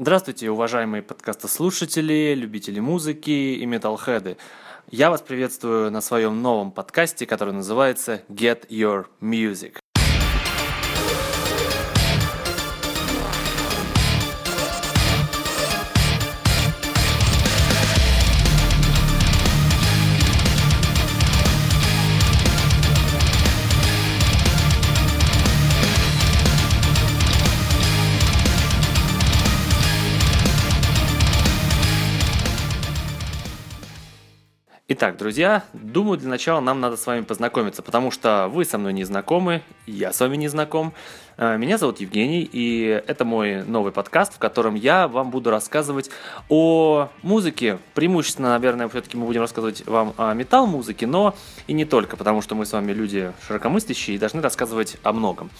Здравствуйте, уважаемые подкастослушатели, любители музыки и металлхеды. Я вас приветствую на своем новом подкасте, который называется Get Your Music. Итак, друзья, думаю, для начала нам надо с вами познакомиться, потому что вы со мной не знакомы, я с вами не знаком. Э, меня зовут Евгений, и это мой новый подкаст, в котором я вам буду рассказывать о музыке. Преимущественно, наверное, все-таки мы будем рассказывать вам о металл-музыке, но и не только, потому что мы с вами люди широкомыслящие и должны рассказывать о многом.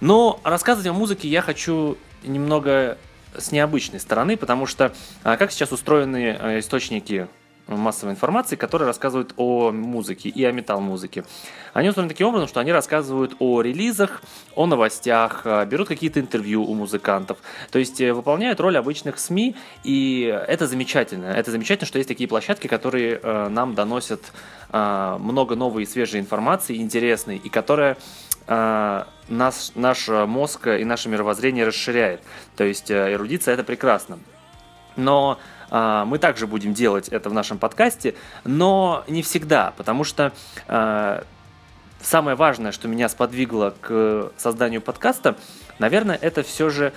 Но рассказывать о музыке я хочу немного с необычной стороны, потому что а, как сейчас устроены э, источники массовой информации, которые рассказывают о музыке и о метал-музыке. Они устроены таким образом, что они рассказывают о релизах, о новостях, э, берут какие-то интервью у музыкантов, то есть э, выполняют роль обычных СМИ, и это замечательно. Это замечательно, что есть такие площадки, которые э, нам доносят много новой и свежей информации, интересной, и которая наш, наш мозг и наше мировоззрение расширяет. То есть эрудиция это прекрасно. Но мы также будем делать это в нашем подкасте, но не всегда, потому что а, самое важное, что меня сподвигло к созданию подкаста, наверное, это все же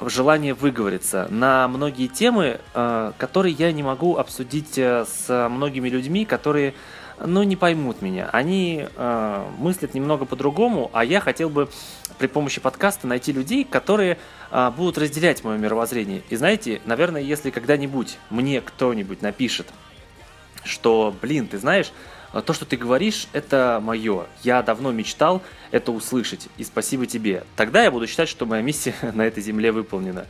желание выговориться на многие темы, а, которые я не могу обсудить э, с многими людьми, которые ну, не поймут меня. Они э, мыслят немного по-другому, а я хотел бы при помощи подкаста найти людей, которые э, будут разделять мое мировоззрение. И знаете, наверное, если когда-нибудь мне кто-нибудь напишет, что, блин, ты знаешь, то, что ты говоришь, это мое. Я давно мечтал это услышать, и спасибо тебе. Тогда я буду считать, что моя миссия на этой земле выполнена.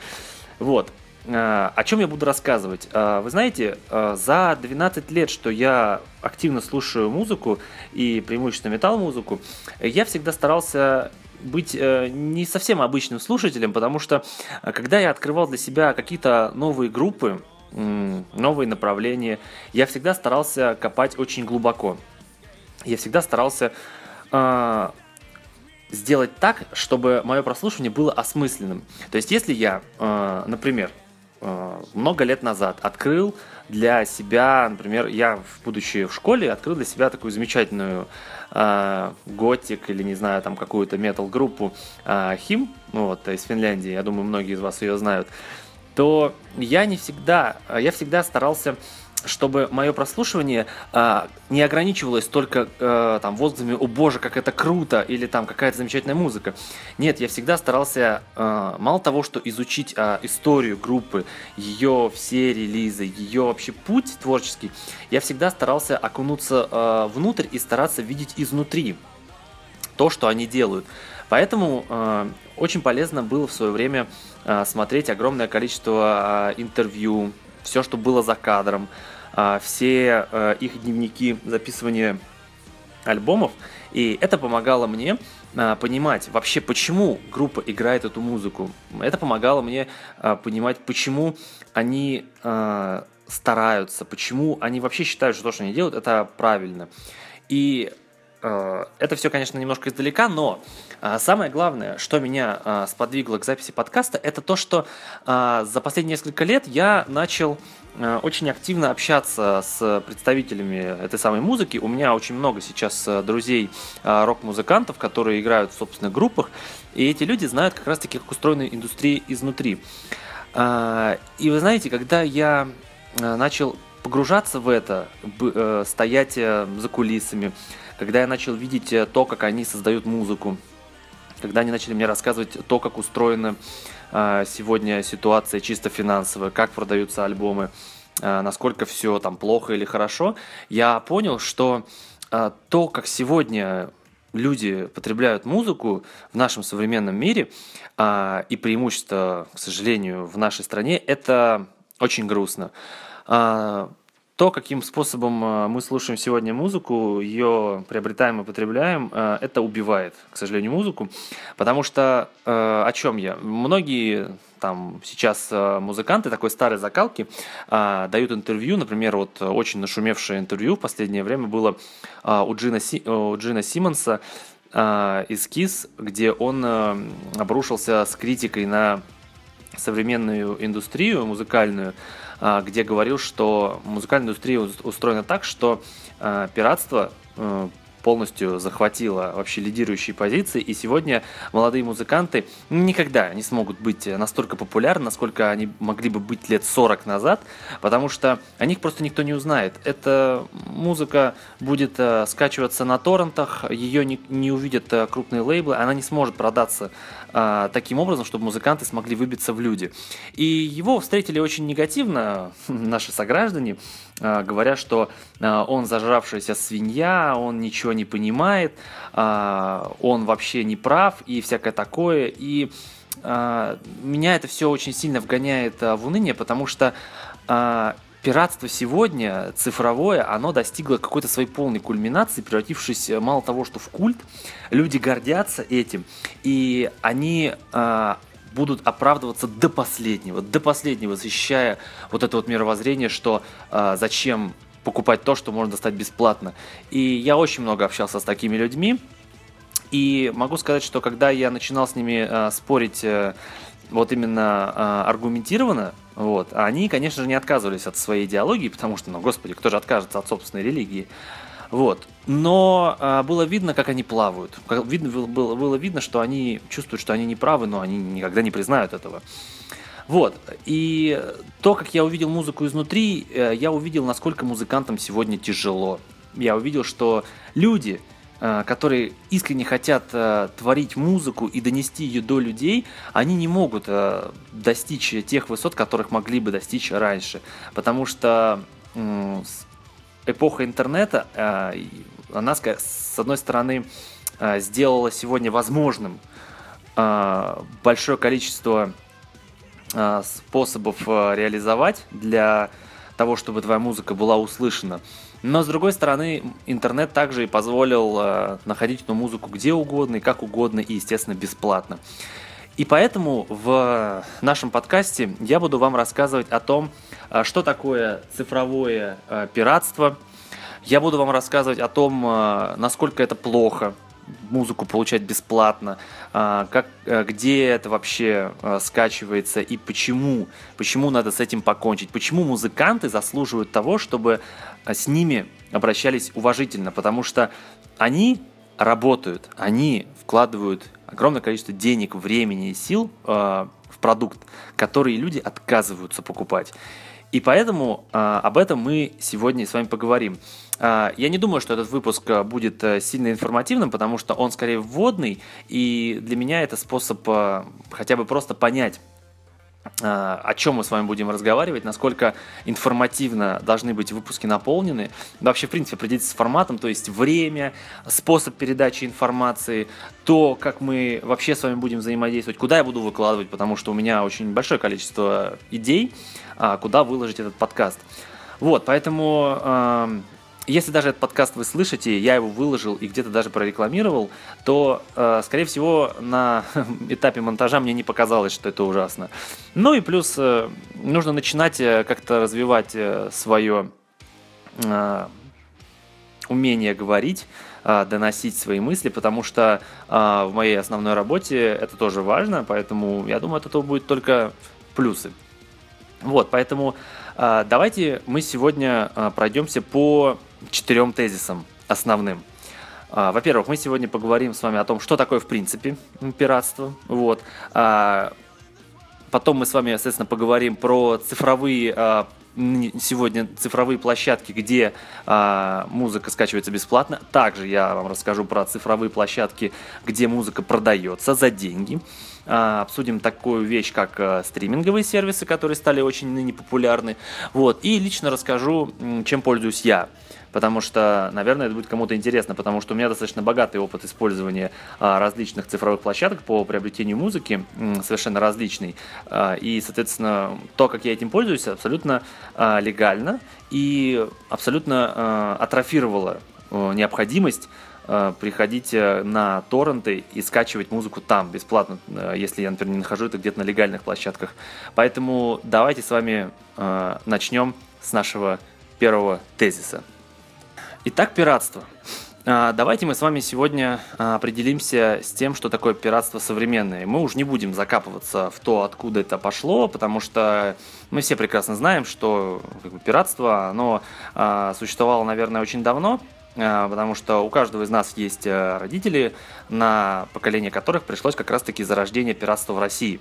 Вот. Э, о чем я буду рассказывать? Э, вы знаете, за 12 лет, что я активно слушаю музыку и преимущественно металл-музыку, я всегда старался быть не совсем обычным слушателем, потому что когда я открывал для себя какие-то новые группы, новые направления, я всегда старался копать очень глубоко. Я всегда старался сделать так, чтобы мое прослушивание было осмысленным. То есть, если я, например, Э, много лет назад открыл для себя, например, я, будучи в школе, открыл для себя такую замечательную э, готик или, не знаю, там какую-то метал-группу э, Хим, ну, вот, из Финляндии, я думаю, многие из вас ее знают, то я не всегда, я всегда старался чтобы мое прослушивание а, не ограничивалось только а, там возгласами «О боже, как это круто!» или там «Какая-то замечательная музыка». Нет, я всегда старался а, мало того, что изучить а, историю группы, ее все релизы, ее вообще путь творческий, я всегда старался окунуться а, внутрь и стараться видеть изнутри то, что они делают. Поэтому э, очень полезно было в свое время э, смотреть огромное количество э, интервью, все, что было за кадром, все э, их дневники записывания альбомов, и это помогало мне а, понимать вообще, почему группа играет эту музыку. Это помогало мне а, понимать, почему они стараются, почему они вообще считают, что то, что они делают, это правильно. И это все, конечно, немножко издалека, но самое главное, что меня сподвигло к записи подкаста, это то, что за последние несколько лет я начал Э, очень активно общаться с представителями этой самой музыки. У меня очень много сейчас э, друзей э, рок-музыкантов, которые играют в собственных группах, и эти люди знают как раз-таки, как устроена индустрия изнутри. И вы знаете, когда я начал погружаться в это, стоять за кулисами, когда я начал видеть то, как они создают музыку, когда они начали мне рассказывать то, как устроена сегодня ситуация чисто финансовая, как продаются альбомы, насколько все там плохо или хорошо, я понял, что то, как сегодня люди потребляют музыку в нашем современном мире, и преимущество, к сожалению, в нашей стране, это очень грустно то, каким способом э, мы слушаем сегодня музыку, ее приобретаем и потребляем, э, это убивает, к сожалению, музыку. Потому что э, о чем я? Многие там сейчас музыканты такой старой закалки дают интервью, например, вот очень нашумевшее интервью в последнее время было у Джина, Си, у Джина Симмонса из KISS, где он обрушился с критикой на современную индустрию музыкальную, где говорил, что музыкальная индустрия устроена так, что пиратство полностью захватила вообще лидирующие позиции, и сегодня молодые музыканты никогда не смогут быть настолько популярны, насколько они могли бы быть лет 40 назад, потому что о них просто никто не узнает. Эта музыка будет э, скачиваться на торрентах, ее не, не увидят э, крупные лейблы, она не сможет продаться э, таким образом, чтобы музыканты смогли выбиться в люди. И его встретили очень негативно наши сограждане, говоря, что э, он зажравшаяся свинья, он ничего не понимает, а, он вообще не прав и всякое такое. И а, меня это все очень сильно вгоняет а, в уныние, потому что пиратство сегодня, цифровое, оно достигло какой-то своей полной кульминации, превратившись мало того, что в культ, люди гордятся этим, и они будут оправдываться до последнего, до последнего, защищая вот это вот мировоззрение, что э, зачем покупать то, что можно достать бесплатно. И я очень много общался с такими людьми. И могу сказать, что когда я начинал с ними э, спорить э, вот именно э, аргументированно, вот, они, конечно же, не отказывались от своей идеологии, потому что, ну, господи, кто же откажется от собственной религии? Вот. Но э, было видно, как они плавают. Как, видно, было, было видно, что они чувствуют, что они не правы, но они никогда не признают этого. Вот. И то, как я увидел музыку изнутри, э, я увидел, насколько музыкантам сегодня тяжело. Я увидел, что люди, э, которые искренне хотят э, творить музыку и донести ее до людей, они не могут достичь тех высот, которых могли бы достичь раньше. Потому что эпоха интернета, она, с одной стороны, сделала сегодня возможным большое количество Э, способов э, реализовать для того, чтобы твоя музыка была услышана. Но с другой стороны, интернет также и позволил э, находить эту музыку где угодно и как угодно и, естественно, бесплатно. И поэтому в нашем подкасте я буду вам рассказывать о том, что такое цифровое пиратство. Я буду вам рассказывать о том, насколько это плохо, музыку получать бесплатно, а, как, э, где это вообще э, скачивается и почему, почему надо с этим покончить, почему музыканты заслуживают того, чтобы э, с ними обращались уважительно, потому что они работают, они вкладывают огромное количество денег, времени и сил в продукт, который люди отказываются покупать. И поэтому об этом мы сегодня с вами поговорим. А, я не думаю, что этот выпуск а, будет э, сильно информативным, потому что он скорее вводный, и для меня это способ а, хотя бы просто понять, о чем мы с вами будем разговаривать, насколько информативно должны быть выпуски наполнены. Вообще, в принципе, определиться с форматом, то есть время, способ передачи информации, то, как мы вообще с вами будем взаимодействовать, куда я буду выкладывать, потому что у меня очень большое количество идей, куда выложить этот подкаст. Вот, поэтому если даже этот подкаст вы слышите, я его выложил и где-то даже прорекламировал, то, э, скорее всего, на этапе монтажа мне не показалось, что это ужасно. Ну и плюс э, нужно начинать э, как-то развивать свое умение говорить, э, доносить свои мысли, потому что э, в моей основной работе это тоже важно, поэтому я думаю, от этого будет только плюсы. Вот, поэтому э, давайте мы сегодня э, пройдемся по четырем тезисам основным. А, во-первых, мы сегодня поговорим с вами о том, что такое в принципе пиратство. Вот. А, потом мы с вами, естественно, поговорим про цифровые а, сегодня цифровые площадки, где а, музыка скачивается бесплатно. Также я вам расскажу про цифровые площадки, где музыка продается за деньги. А, обсудим такую вещь, как а, стриминговые сервисы, которые стали очень ныне популярны. Вот. И лично расскажу, чем пользуюсь я потому что, наверное, это будет кому-то интересно, потому что у меня достаточно богатый опыт использования а, различных цифровых площадок по приобретению музыки, совершенно различный. А, и, соответственно, то, как я этим пользуюсь, абсолютно а, легально и абсолютно атрофировало необходимость э, приходите на торренты и скачивать музыку там бесплатно, э, если я, например, не нахожу это где-то на легальных площадках. Поэтому давайте с вами э, начнем с нашего первого тезиса. Итак, пиратство. А, давайте мы с вами сегодня а, определимся с тем, что такое пиратство современное. Мы уже не будем закапываться в то, откуда это пошло, потому что мы все прекрасно знаем, что как бы, пиратство, оно а, существовало, наверное, очень давно, потому что у каждого из нас есть родители, на поколение которых пришлось как раз-таки зарождение пиратства в России.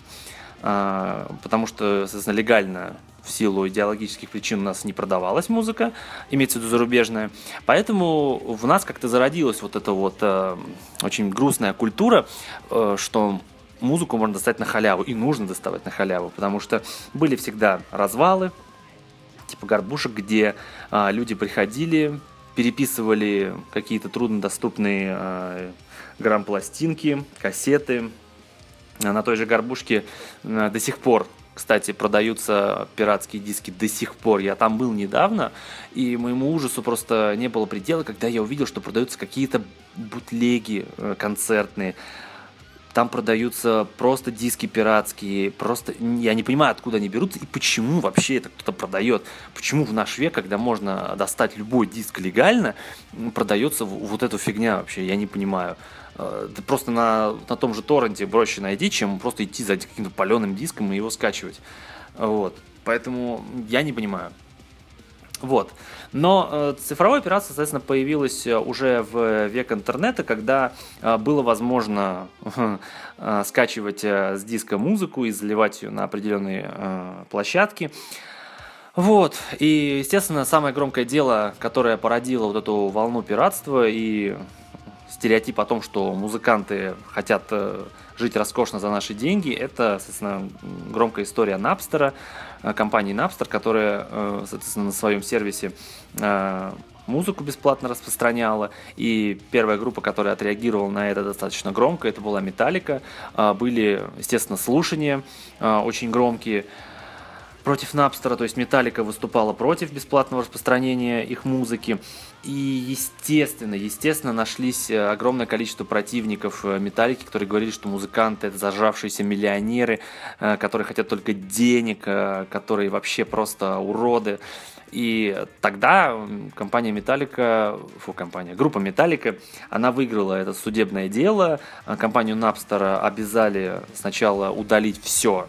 Потому что, соответственно, легально в силу идеологических причин у нас не продавалась музыка, имеется в виду зарубежная. Поэтому в нас как-то зародилась вот эта вот э, очень грустная культура, э, что музыку можно достать на халяву, и нужно доставать на халяву, потому что были всегда развалы, типа горбушек, где э, люди приходили, переписывали какие-то труднодоступные э, грамм-пластинки, кассеты. На той же горбушке э, до сих пор кстати, продаются пиратские диски до сих пор. Я там был недавно, и моему ужасу просто не было предела, когда я увидел, что продаются какие-то бутлеги э, концертные. Там продаются просто диски пиратские, просто я не понимаю, откуда они берутся и почему вообще это кто-то продает. Почему в наш век, когда можно достать любой диск легально, продается вот эта фигня вообще, я не понимаю. Э, просто на, на том же торренте проще найти, чем просто идти за каким-то паленым диском и его скачивать. Вот. Поэтому я не понимаю. Вот. Но э, цифровое пиратство, соответственно, появилось э, уже в век интернета, когда э, было возможно э, скачивать э, с диска музыку и заливать ее на определенные э, площадки. Вот, и, естественно, самое громкое дело, которое породило вот эту волну пиратства и стереотип о том, что музыканты хотят э, жить роскошно за наши деньги, это, соответственно, громкая история Napster, э, компании Napster, которая, э, соответственно, на своем сервисе музыку бесплатно распространяла. И первая группа, которая отреагировала на это достаточно громко, это была Металлика. Были, естественно, слушания очень громкие против Напстера, то есть Металлика выступала против бесплатного распространения их музыки. И естественно, естественно, нашлись э, огромное количество противников э, Металлики, которые говорили, что музыканты это зажравшиеся миллионеры, э, которые хотят только денег, которые вообще просто уроды. И тогда компания Металлика, фу, компания, группа Металлика, она выиграла это судебное дело. Компанию Napster обязали сначала удалить все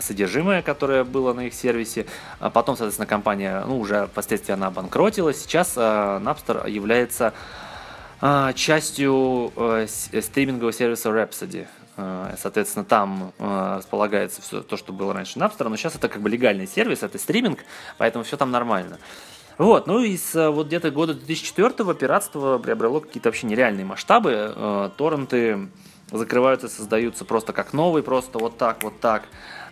содержимое, которое было на их сервисе. А потом, соответственно, компания, ну, уже впоследствии она обанкротилась. Сейчас э, Napster является э, частью э, стримингового сервиса Rhapsody. Соответственно, там располагается все то, что было раньше Napster, но сейчас это как бы легальный сервис, это стриминг, поэтому все там нормально. Вот, ну и с вот где-то года 2004 пиратство приобрело какие-то вообще нереальные масштабы. Торренты закрываются, создаются просто как новый, просто вот так, вот так.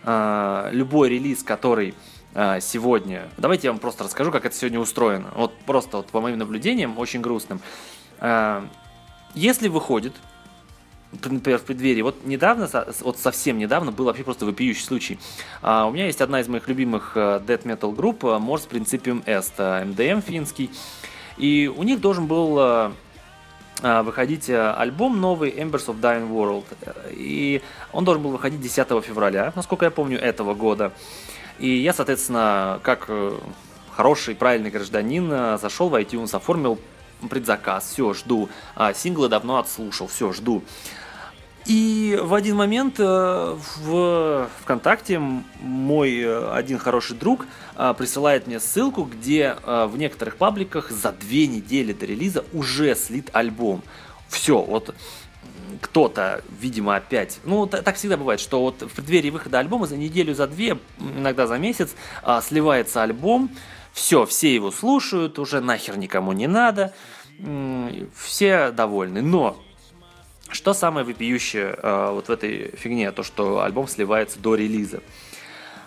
Э, любой релиз, который э, сегодня... Давайте я вам просто расскажу, как это сегодня устроено. Вот просто вот по моим наблюдениям, очень грустным. Э, если выходит, например, в преддверии, вот недавно, вот совсем недавно был вообще просто вопиющий случай. у меня есть одна из моих любимых death metal групп, Mors Principium Est, MDM финский. И у них должен был а, выходить э, альбом новый Embers of Dying World. И он должен был выходить 10 февраля, насколько я помню, этого года. И я, соответственно, как э, хороший, правильный гражданин, э, зашел в iTunes, оформил предзаказ, все, жду. А, синглы давно отслушал, все, жду. И в один момент э, в ВКонтакте мой э, один хороший друг э, присылает мне ссылку, где в некоторых пабликах за две недели до релиза уже слит альбом. Все, вот кто-то, видимо, опять, ну, так всегда бывает, что вот в преддверии выхода альбома за неделю, за две, иногда за месяц сливается альбом, все, все его слушают, уже нахер никому не надо, все довольны, но что самое вопиющее э, вот в этой фигне, то, что альбом сливается до релиза?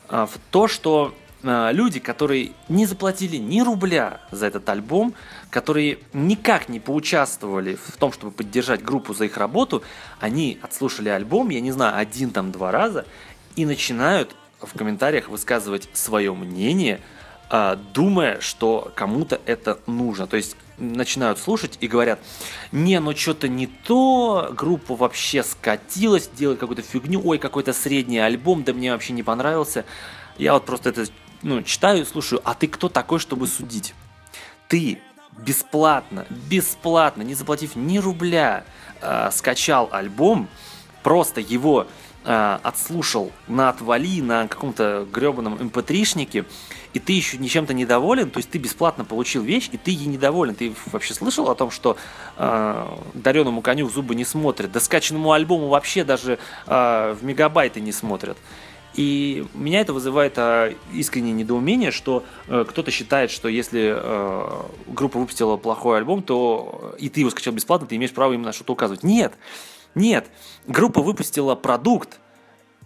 Э, в то, что э, люди, которые не заплатили ни рубля за этот альбом, которые никак не поучаствовали в том, чтобы поддержать группу за их работу, они отслушали альбом, я не знаю, один там два раза, и начинают в комментариях высказывать свое мнение а, думая, что кому-то это нужно. То есть начинают слушать и говорят, не, ну что-то не то, группа вообще скатилась, делает какую-то фигню, ой, какой-то средний альбом, да мне вообще не понравился. Я вот просто это ну, читаю слушаю, а ты кто такой, чтобы судить? Ты бесплатно, бесплатно, не заплатив ни рубля, э, скачал альбом, просто его э, отслушал на отвали, на каком-то гребаном mp3-шнике, и ты еще ничем-то недоволен, то есть ты бесплатно получил вещь, и ты ей недоволен. Ты вообще слышал о том, что э, дареному коню в зубы не смотрят, да скачанному альбому вообще даже э, в мегабайты не смотрят. И меня это вызывает а, искреннее недоумение, что э, кто-то считает, что если э, группа выпустила плохой альбом, то и ты его скачал бесплатно, ты имеешь право именно что-то указывать. Нет, нет, группа выпустила продукт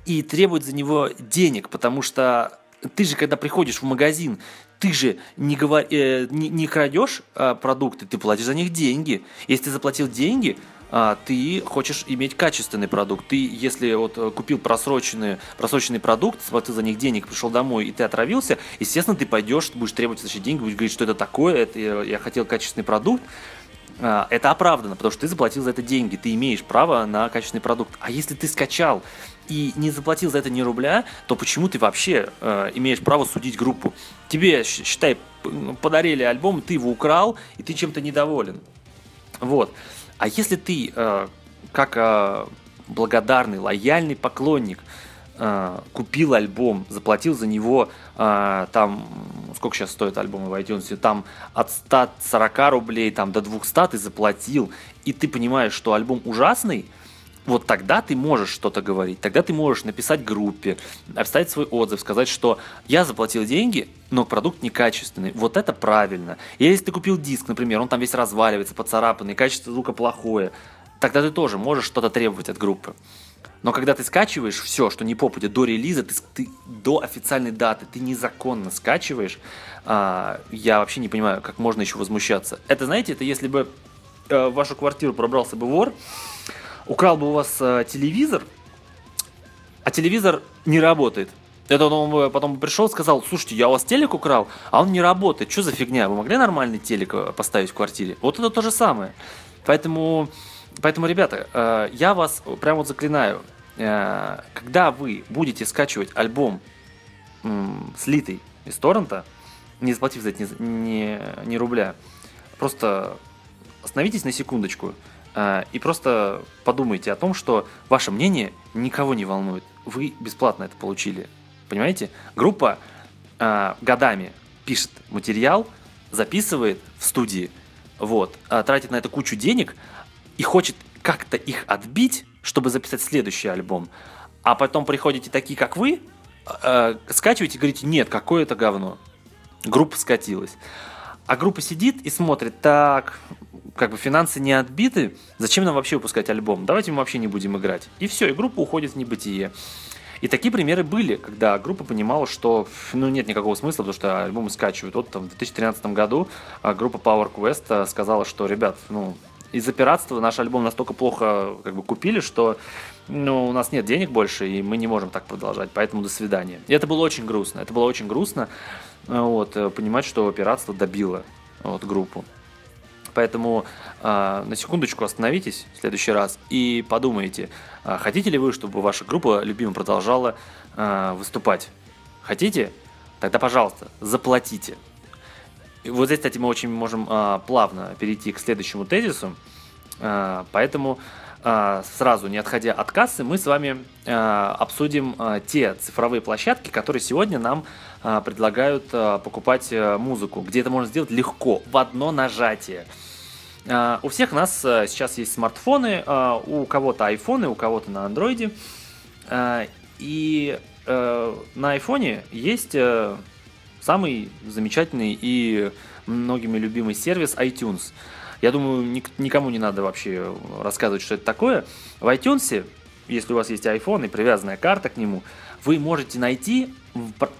и требует за него денег, потому что ты же, когда приходишь в магазин, ты же не, говор... э, не, не крадешь э, продукты, ты платишь за них деньги. Если ты заплатил деньги, э, ты хочешь иметь качественный продукт. Ты, если вот э, купил просроченный, просроченный продукт, заплатил за них денег, пришел домой и ты отравился, естественно, ты пойдешь, будешь требовать возвращать деньги, будешь говорить, что это такое, это я хотел качественный продукт. А, это оправдано, потому что ты заплатил за это деньги, ты имеешь право на качественный продукт. А если ты скачал и не заплатил за это ни рубля, то почему ты вообще э, имеешь право судить группу? Тебе, считай, подарили альбом, ты его украл, и ты чем-то недоволен. Вот. А если ты, э, как э, благодарный, лояльный поклонник, э, купил альбом, заплатил за него э, там, сколько сейчас стоит альбомы в iTunes, там от 140 рублей там, до 200 ты заплатил, и ты понимаешь, что альбом ужасный, вот тогда ты можешь что-то говорить, тогда ты можешь написать группе, оставить свой отзыв, сказать, что я заплатил деньги, но продукт некачественный. Вот это правильно. И если ты купил диск, например, он там весь разваливается, поцарапанный, качество звука плохое, тогда ты тоже можешь что-то требовать от группы. Но когда ты скачиваешь все, что не попадет до релиза, ты, ты до официальной даты, ты незаконно скачиваешь, а, я вообще не понимаю, как можно еще возмущаться. Это, знаете, это если бы э, в вашу квартиру пробрался бы вор, украл бы у вас э, телевизор, а телевизор не работает. Это он потом пришел сказал, слушайте, я у вас телек украл, а он не работает. Что за фигня? Вы могли нормальный телек э, поставить в квартире? Вот это то же самое. Поэтому, поэтому ребята, э, я вас прям вот заклинаю, э, когда вы будете скачивать альбом слитый из торрента, не заплатив за это ни, ни, ни рубля, просто остановитесь на секундочку – а, и просто подумайте о том, что ваше мнение никого не волнует. Вы бесплатно это получили. Понимаете? Группа э, годами пишет материал, записывает в студии, вот, э, тратит на это кучу денег и хочет как-то их отбить, чтобы записать следующий альбом. А потом приходите такие, как вы, э, скачиваете и говорите, нет, какое это говно. Группа скатилась. А группа сидит и смотрит, так, как бы финансы не отбиты, зачем нам вообще выпускать альбом? Давайте мы вообще не будем играть. И все, и группа уходит в небытие. И такие примеры были, когда группа понимала, что ну, нет никакого смысла, потому что альбомы скачивают. Вот там, в 2013 году а, группа Power Quest а, сказала, что, ребят, ну, из-за пиратства наш альбом настолько плохо как бы купили, что ну, у нас нет денег больше, и мы не можем так продолжать, поэтому до свидания. И это было очень грустно, это было очень грустно, вот, э, понимать, что пиратство добило вот, группу. Поэтому э, на секундочку остановитесь в следующий раз и подумайте, э, хотите ли вы, чтобы ваша группа любимая продолжала э, выступать? Хотите? Тогда, пожалуйста, заплатите. Вот здесь, кстати, мы очень можем э, плавно перейти к следующему тезису. Э, поэтому сразу, не отходя от кассы, мы с вами обсудим те цифровые площадки, которые сегодня нам предлагают покупать музыку, где это можно сделать легко, в одно нажатие. Uh, у всех нас uh, сейчас есть смартфоны, uh, у кого-то айфоны, у кого-то на андроиде. И на айфоне есть самый замечательный и многими любимый сервис iTunes. Я думаю, ник- никому не надо вообще рассказывать, что это такое. В iTunes, если у вас есть iPhone и привязанная карта к нему, вы можете найти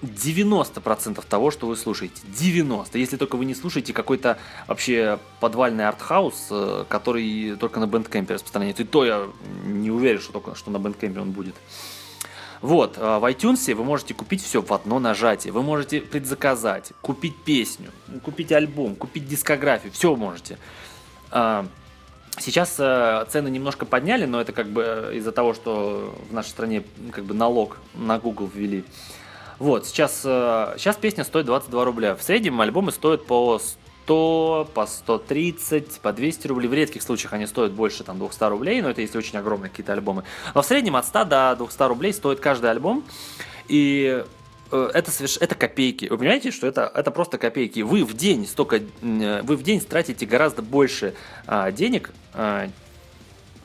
90% того, что вы слушаете. 90%. Если только вы не слушаете какой-то вообще подвальный артхаус, э, который только на Bandcamp распространяется. И то я не уверен, что только что на Bandcamp он будет. Вот, э, в iTunes вы можете купить все в одно нажатие. Вы можете предзаказать, купить песню, купить альбом, купить дискографию, все можете. А, сейчас э, цены немножко подняли, но это как бы из-за того, что в нашей стране как бы налог на Google ввели. Вот, сейчас, сейчас песня стоит 22 рубля. В среднем альбомы стоят по 100, по 130, по 200 рублей. В редких случаях они стоят больше там, 200 рублей, но это если очень огромные какие-то альбомы. Но в среднем от 100 до 200 рублей стоит каждый альбом. И э, это, соверш... это копейки. Вы понимаете, что это, это просто копейки. Вы в день столько, вы в день тратите гораздо больше а, денег а,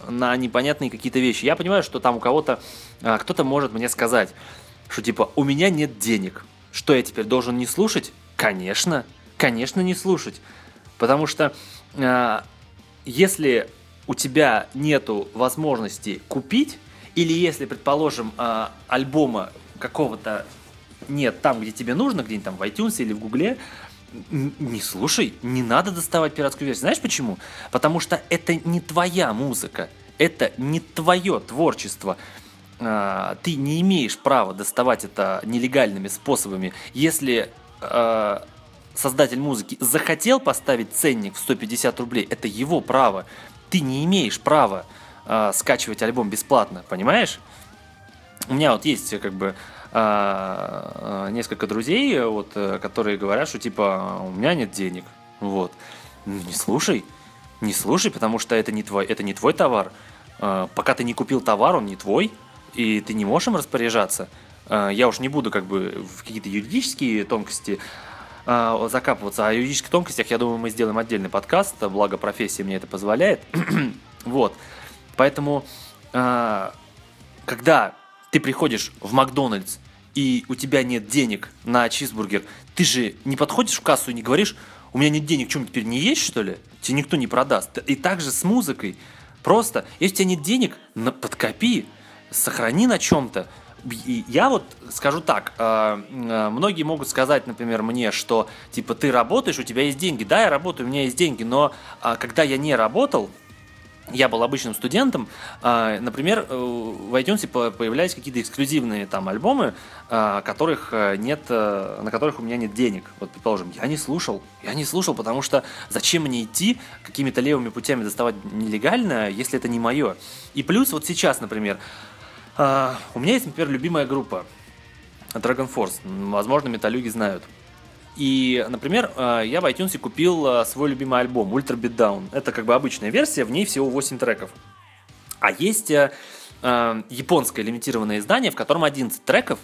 на непонятные какие-то вещи. Я понимаю, что там у кого-то, а, кто-то может мне сказать, что типа у меня нет денег. Что я теперь должен не слушать? Конечно, конечно, не слушать. Потому что э, если у тебя нету возможности купить, или если, предположим, э, альбома какого-то нет там, где тебе нужно, где-нибудь там в iTunes или в Гугле, не слушай, не надо доставать пиратскую версию. Знаешь почему? Потому что это не твоя музыка, это не твое творчество. А, ты не имеешь права доставать это нелегальными способами. Если создатель музыки захотел поставить ценник в 150 рублей, это его право. Ты не имеешь права э, скачивать альбом бесплатно, понимаешь? У меня вот есть как бы э, несколько друзей, вот, э, которые говорят, что типа у меня нет денег, вот. Не слушай, не слушай, потому что это не твой, это не твой товар. Э, пока ты не купил товар, он не твой, и ты не можешь им распоряжаться. Я уж не буду как бы в какие-то юридические тонкости э, закапываться. О юридических тонкостях, я думаю, мы сделаем отдельный подкаст, благо профессия мне это позволяет. вот. Поэтому, когда ты приходишь в Макдональдс, и у тебя нет денег на чизбургер, ты же не подходишь в кассу и не говоришь, у меня нет денег, что теперь не есть, что ли? Тебе никто не продаст. И также с музыкой. Просто, если у тебя нет денег, подкопи, сохрани на чем-то я вот скажу так, э, э, многие могут сказать, например, мне, что типа ты работаешь, у тебя есть деньги. Да, я работаю, у меня есть деньги, но а, когда я не работал, я был обычным студентом, а, например, э, в iTunes появлялись какие-то эксклюзивные там альбомы, а, которых нет, на которых у меня нет денег. Вот, предположим, я не слушал, я не слушал, потому что зачем мне идти какими-то левыми путями доставать нелегально, если это не мое. И плюс вот сейчас, например, у меня есть, например, любимая группа Dragon Force. Возможно, металюги знают. И, например, uh, я в iTunes купил uh, свой любимый альбом Ultra Beatdown. Это как бы обычная версия, в ней всего 8 треков. А есть японское лимитированное издание, в котором 11 треков.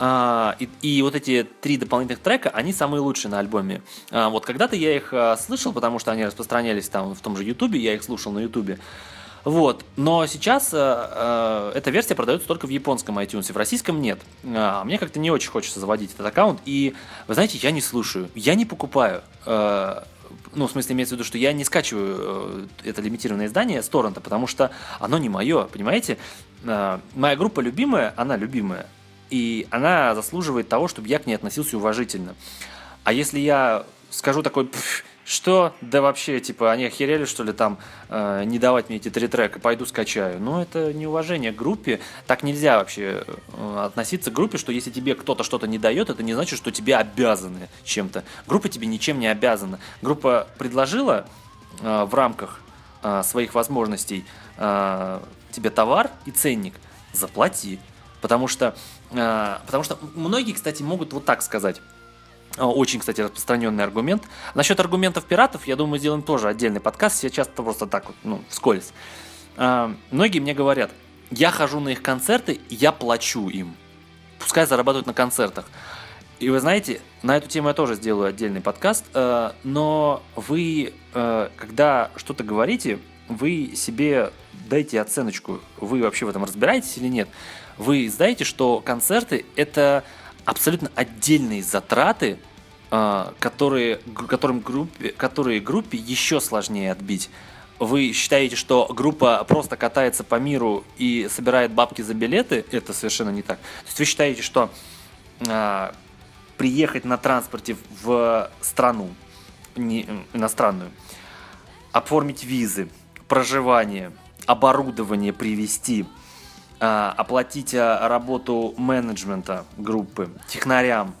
И, и вот эти три дополнительных трека, они самые лучшие на альбоме. Вот когда-то я их слышал, потому что они распространялись там в том же Ютубе, я их слушал на Ютубе. Вот. Но сейчас э, э, эта версия продается только в японском iTunes, в российском нет. А мне как-то не очень хочется заводить этот аккаунт. И, вы знаете, я не слушаю, я не покупаю. Э, ну, в смысле, имеется в виду, что я не скачиваю э, это лимитированное издание с торрента, потому что оно не мое, понимаете? Э, моя группа любимая, она любимая. И она заслуживает того, чтобы я к ней относился уважительно. А если я скажу такой, что? Да вообще, типа, они охерели, что ли, там, э, не давать мне эти три трека, пойду скачаю. Ну, это неуважение к группе. Так нельзя вообще э, относиться к группе, что если тебе кто-то что-то не дает, это не значит, что тебе обязаны чем-то. Группа тебе ничем не обязана. Группа предложила э, в рамках э, своих возможностей э, тебе товар и ценник, заплати. Потому что, э, потому что многие, кстати, могут вот так сказать. А, очень, кстати, распространенный аргумент. Насчет аргументов пиратов, я думаю, сделаем тоже отдельный подкаст. Сейчас просто так вот, ну, вскользь. А, многие мне говорят, я хожу на их концерты, я плачу им. Пускай зарабатывают на концертах. И вы знаете, на эту тему я тоже сделаю отдельный подкаст, э, но вы, когда что-то говорите, вы себе дайте оценочку, вы вообще в этом разбираетесь или нет. Вы знаете, что концерты это абсолютно отдельные затраты, а, которые, которым группе, которые группе еще сложнее отбить. Вы считаете, что группа просто катается по миру и собирает бабки за билеты? Это совершенно не так. То есть вы считаете, что а, приехать на транспорте в страну не, иностранную, оформить визы, проживание, оборудование привезти, оплатить а, работу менеджмента группы, технарям,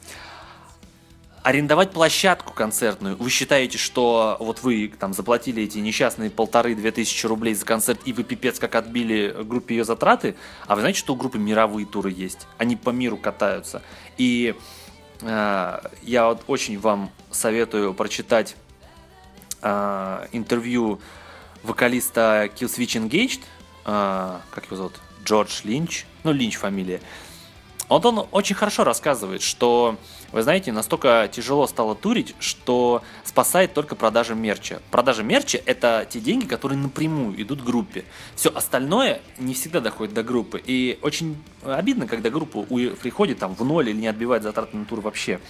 арендовать площадку концертную. Вы считаете, что вот вы там заплатили эти несчастные полторы-две тысячи рублей за концерт, и вы пипец как отбили группе ее затраты, а вы знаете, что у группы мировые туры есть? Они по миру катаются. И э, я вот очень вам советую прочитать э, интервью вокалиста Killswitch Engaged, э, как его зовут, Джордж Линч, ну Линч фамилия. Вот он очень хорошо рассказывает, что, вы знаете, настолько тяжело стало турить, что спасает только продажа мерча. Продажа мерча – это те деньги, которые напрямую идут группе. Все остальное не всегда доходит до группы. И очень обидно, когда группа приходит там в ноль или не отбивает затраты на тур вообще.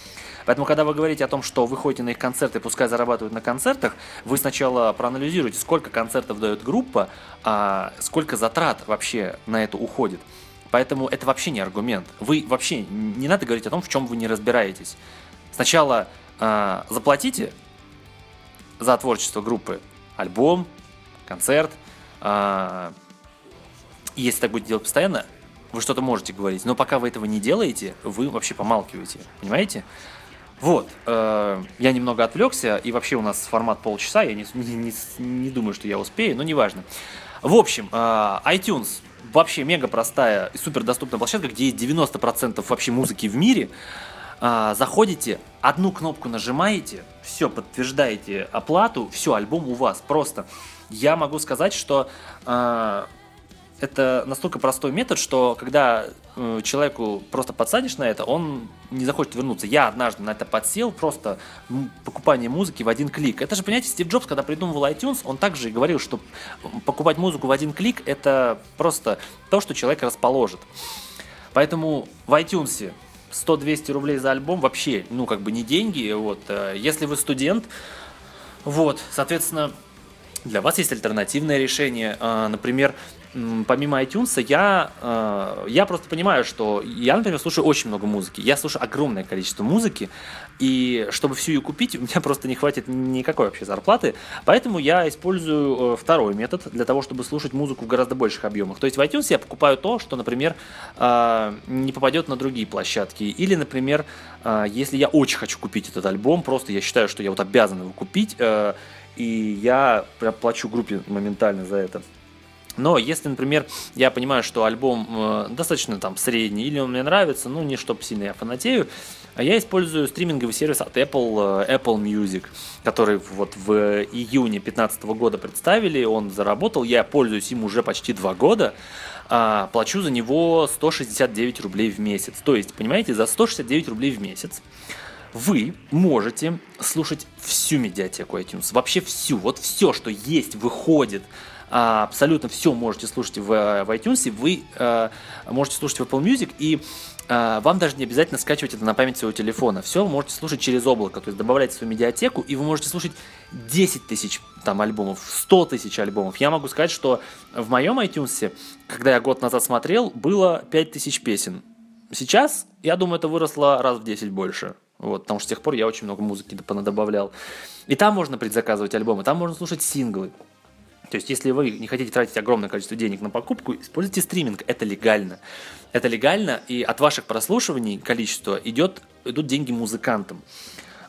Поэтому, когда вы говорите о том, что вы ходите на их концерты, пускай зарабатывают на концертах, вы сначала проанализируйте, сколько концертов дает группа, а сколько затрат вообще на это уходит. Поэтому это вообще не аргумент. Вы вообще не надо говорить о том, в чем вы не разбираетесь. Сначала э, заплатите за творчество группы альбом, концерт. Э, если так будет делать постоянно, вы что-то можете говорить. Но пока вы этого не делаете, вы вообще помалкиваете. Понимаете? Вот, э, я немного отвлекся, и вообще у нас формат полчаса, я не, не, не, думаю, что я успею, но неважно. В общем, э, iTunes вообще мега простая и супер доступная площадка, где есть 90% вообще музыки в мире. А, заходите, одну кнопку нажимаете, все, подтверждаете оплату, все, альбом у вас. Просто я могу сказать, что а, это настолько простой метод, что когда э, человеку просто подсадишь на это, он не захочет вернуться. Я однажды на это подсел, просто покупание музыки в один клик. Это же, понимаете, Стив Джобс, когда придумывал iTunes, он также и говорил, что покупать музыку в один клик – это просто то, что человек расположит. Поэтому в iTunes 100-200 рублей за альбом вообще, ну, как бы не деньги. Вот. Э, если вы студент, вот, соответственно, для вас есть альтернативное решение. А, например, помимо iTunes, я, э, я просто понимаю, что я, например, слушаю очень много музыки. Я слушаю огромное количество музыки, и чтобы всю ее купить, у меня просто не хватит никакой вообще зарплаты. Поэтому я использую э, второй метод для того, чтобы слушать музыку в гораздо больших объемах. То есть в iTunes я покупаю то, что, например, э, не попадет на другие площадки. Или, например, если я очень хочу купить этот альбом, просто я считаю, что я вот обязан его купить, и я прям плачу группе моментально за это. Но если, например, я понимаю, что альбом э, достаточно там средний, или он мне нравится, ну не чтобы сильно я фанатею, а я использую стриминговый сервис от Apple, э, Apple Music, который вот в июне 2015 года представили, он заработал, я пользуюсь им уже почти два года, а, плачу за него 169 рублей в месяц. То есть, понимаете, за 169 рублей в месяц вы можете слушать всю медиатеку iTunes, вообще всю, вот все, что есть, выходит, абсолютно все можете слушать в, в iTunes, вы а, можете слушать в Apple Music, и а, вам даже не обязательно скачивать это на память своего телефона. Все вы можете слушать через облако, то есть добавляете свою медиатеку, и вы можете слушать 10 тысяч там альбомов, 100 тысяч альбомов. Я могу сказать, что в моем iTunes, когда я год назад смотрел, было 5 тысяч песен. Сейчас, я думаю, это выросло раз в 10 больше. Вот, потому что с тех пор я очень много музыки добавлял. И там можно предзаказывать альбомы, там можно слушать синглы. То есть, если вы не хотите тратить огромное количество денег на покупку, используйте стриминг. Это легально. Это легально, и от ваших прослушиваний количество идет, идут деньги музыкантам.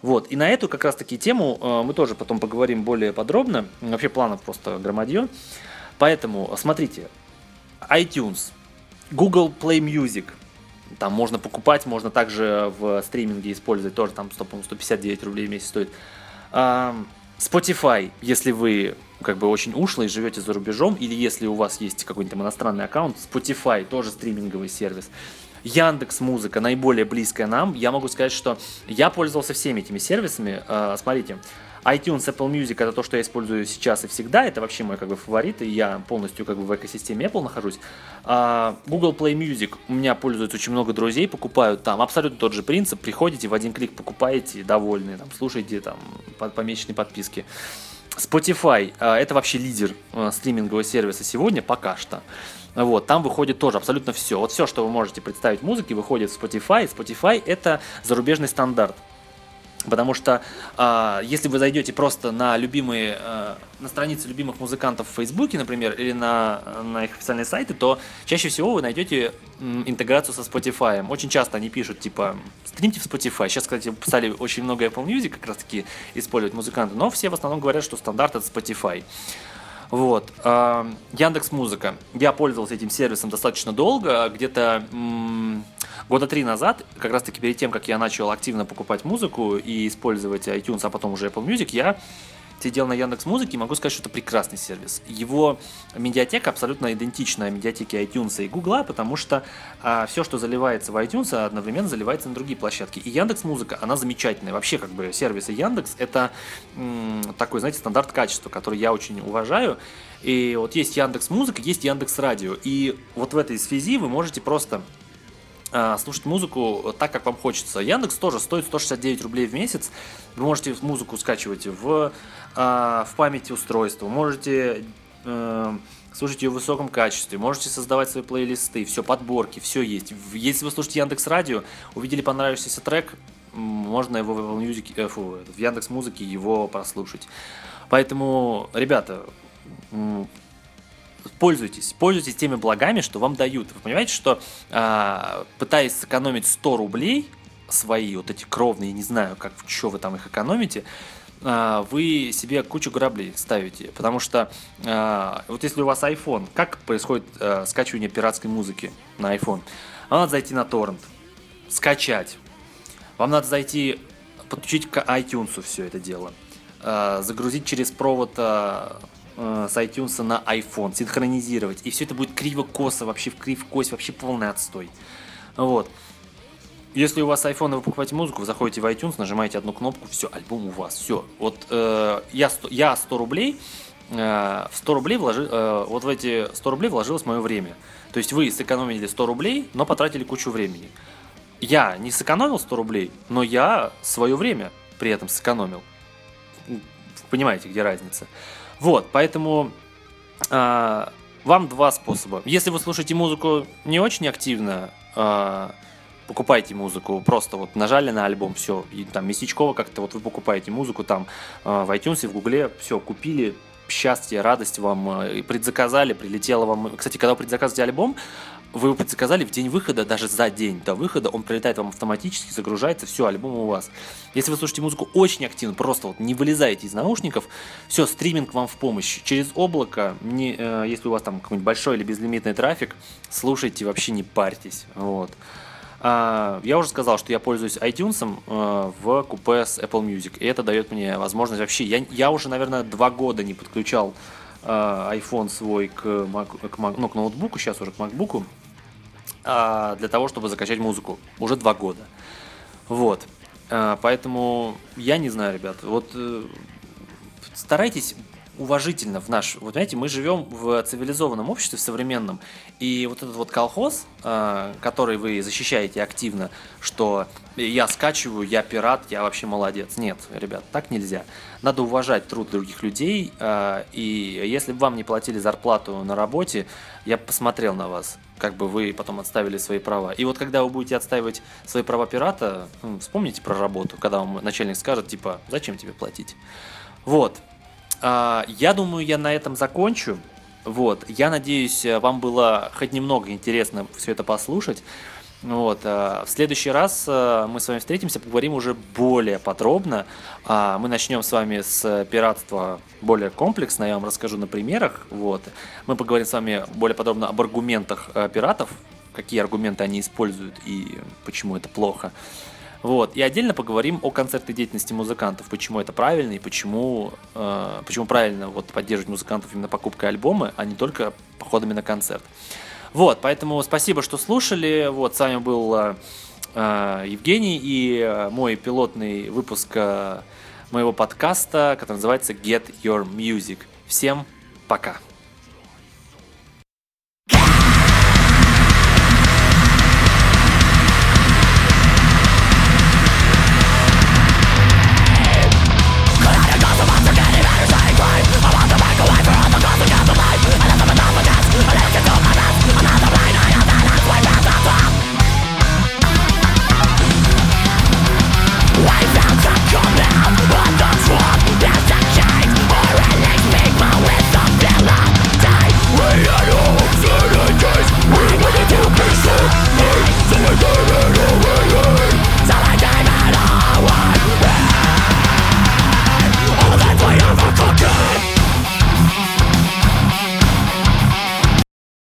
Вот. И на эту как раз таки тему э, мы тоже потом поговорим более подробно. Вообще планов просто громадье. Поэтому смотрите. iTunes, Google Play Music. Там можно покупать, можно также в стриминге использовать. Тоже там 100, 159 рублей в месяц стоит. Spotify, если вы как бы очень ушло и живете за рубежом, или если у вас есть какой-нибудь там иностранный аккаунт, Spotify тоже стриминговый сервис. Яндекс Музыка наиболее близкая нам. Я могу сказать, что я пользовался всеми этими сервисами. Uh, смотрите, iTunes, Apple Music это то, что я использую сейчас и всегда. Это вообще мой как бы фаворит, и я полностью как бы в экосистеме Apple нахожусь. Uh, Google Play Music у меня пользуется очень много друзей, покупают там. Абсолютно тот же принцип. Приходите, в один клик покупаете, довольны, там, слушайте там по месячной подписке. Spotify а, это вообще лидер а, стримингового сервиса сегодня пока что. Вот, там выходит тоже абсолютно все. Вот все, что вы можете представить музыки, выходит в Spotify. Spotify это зарубежный стандарт. Потому что э, если вы зайдете просто на любимые, э, на страницы любимых музыкантов в Фейсбуке, например, или на, на их официальные сайты, то чаще всего вы найдете интеграцию со Spotify. Очень часто они пишут, типа, стримьте в Spotify. Сейчас, кстати, стали очень много Apple Music как раз таки использовать музыканты, но все в основном говорят, что стандарт это Spotify. Вот. Яндекс Музыка. Я пользовался этим сервисом достаточно долго, где-то года три назад, как раз таки перед тем, как я начал активно покупать музыку и использовать iTunes, а потом уже Apple Music, я сидел на Яндекс Музыке могу сказать, что это прекрасный сервис. Его медиатека абсолютно идентична медиатеке iTunes и Google, потому что а, все, что заливается в iTunes, одновременно заливается на другие площадки. И Яндекс Музыка, она замечательная. Вообще, как бы сервисы Яндекс это м, такой, знаете, стандарт качества, который я очень уважаю. И вот есть Яндекс Музыка, есть Яндекс Радио. И вот в этой связи вы можете просто слушать музыку так, как вам хочется. Яндекс тоже стоит 169 рублей в месяц. Вы можете музыку скачивать в, а, в памяти устройства, можете э, слушать ее в высоком качестве, можете создавать свои плейлисты, все, подборки, все есть. Если вы слушаете Яндекс Радио, увидели понравившийся трек, можно его в, Music, э, фу, в Яндекс Музыке его прослушать. Поэтому, ребята, пользуйтесь, пользуйтесь теми благами, что вам дают. Вы понимаете, что э, пытаясь сэкономить 100 рублей свои, вот эти кровные, не знаю, как, что вы там их экономите, э, вы себе кучу граблей ставите. Потому что э, вот если у вас iPhone, как происходит э, скачивание пиратской музыки на iPhone? Вам надо зайти на торрент, скачать. Вам надо зайти, подключить к iTunes все это дело. Загрузить через провод э, с iTunes на iPhone, синхронизировать. И все это будет криво-косо, вообще в крив-кость, вообще полный отстой. Вот. Если у вас iPhone, и вы покупаете музыку, вы заходите в iTunes, нажимаете одну кнопку, все, альбом у вас, все. Вот э, я, 100, я 100 рублей, э, в 100 рублей вложил, э, вот в эти 100 рублей вложилось мое время. То есть вы сэкономили 100 рублей, но потратили кучу времени. Я не сэкономил 100 рублей, но я свое время при этом сэкономил. Понимаете, где разница? Вот, поэтому э, вам два способа. Если вы слушаете музыку не очень активно, э, покупайте музыку, просто вот нажали на альбом, все, и там местечково как-то вот вы покупаете музыку там э, в iTunes, в Гугле, все, купили, счастье, радость вам, предзаказали, прилетело вам. Кстати, когда вы предзаказываете альбом, вы его предзаказали в день выхода, даже за день до выхода, он прилетает вам автоматически, загружается, все, альбом у вас. Если вы слушаете музыку очень активно, просто вот не вылезаете из наушников, все, стриминг вам в помощь. Через облако, не, э, если у вас там какой-нибудь большой или безлимитный трафик, слушайте, вообще не парьтесь. Вот. А, я уже сказал, что я пользуюсь iTunes э, в купе с Apple Music, и это дает мне возможность вообще... Я, я уже, наверное, два года не подключал э, iPhone свой к, к, ну, к ноутбуку, сейчас уже к MacBook, а, для того, чтобы закачать музыку. Уже два года. Вот. А, поэтому я не знаю, ребят. Вот э, старайтесь уважительно в наш... Вот знаете, мы живем в цивилизованном обществе, в современном, и вот этот вот колхоз, э, который вы защищаете активно, что я скачиваю, я пират, я вообще молодец. Нет, ребят, так нельзя. Надо уважать труд других людей, и если бы вам не платили зарплату на работе, я посмотрел на вас, как бы вы потом отставили свои права. И вот когда вы будете отстаивать свои права пирата, ну, вспомните про работу, когда вам начальник скажет, типа, зачем тебе платить? Вот, а, я думаю, я на этом закончу. Вот. Я надеюсь, э, вам было хоть немного интересно все это послушать. Вот. Э, в следующий раз э, мы с вами встретимся, поговорим уже более подробно. А, мы начнем с вами с пиратства более комплексно, я вам расскажу на примерах. Вот. Мы поговорим с вами более подробно об аргументах пиратов, какие аргументы они используют и почему это плохо. Вот. И отдельно поговорим о концертной деятельности музыкантов, почему это правильно и почему, э, почему правильно вот, поддерживать музыкантов именно покупкой альбома, а не только походами на концерт. Вот, поэтому спасибо, что слушали. Вот, с вами был э, э Евгений и э, мой пилотный выпуск э, моего подкаста, который называется Get Your Music. Всем пока!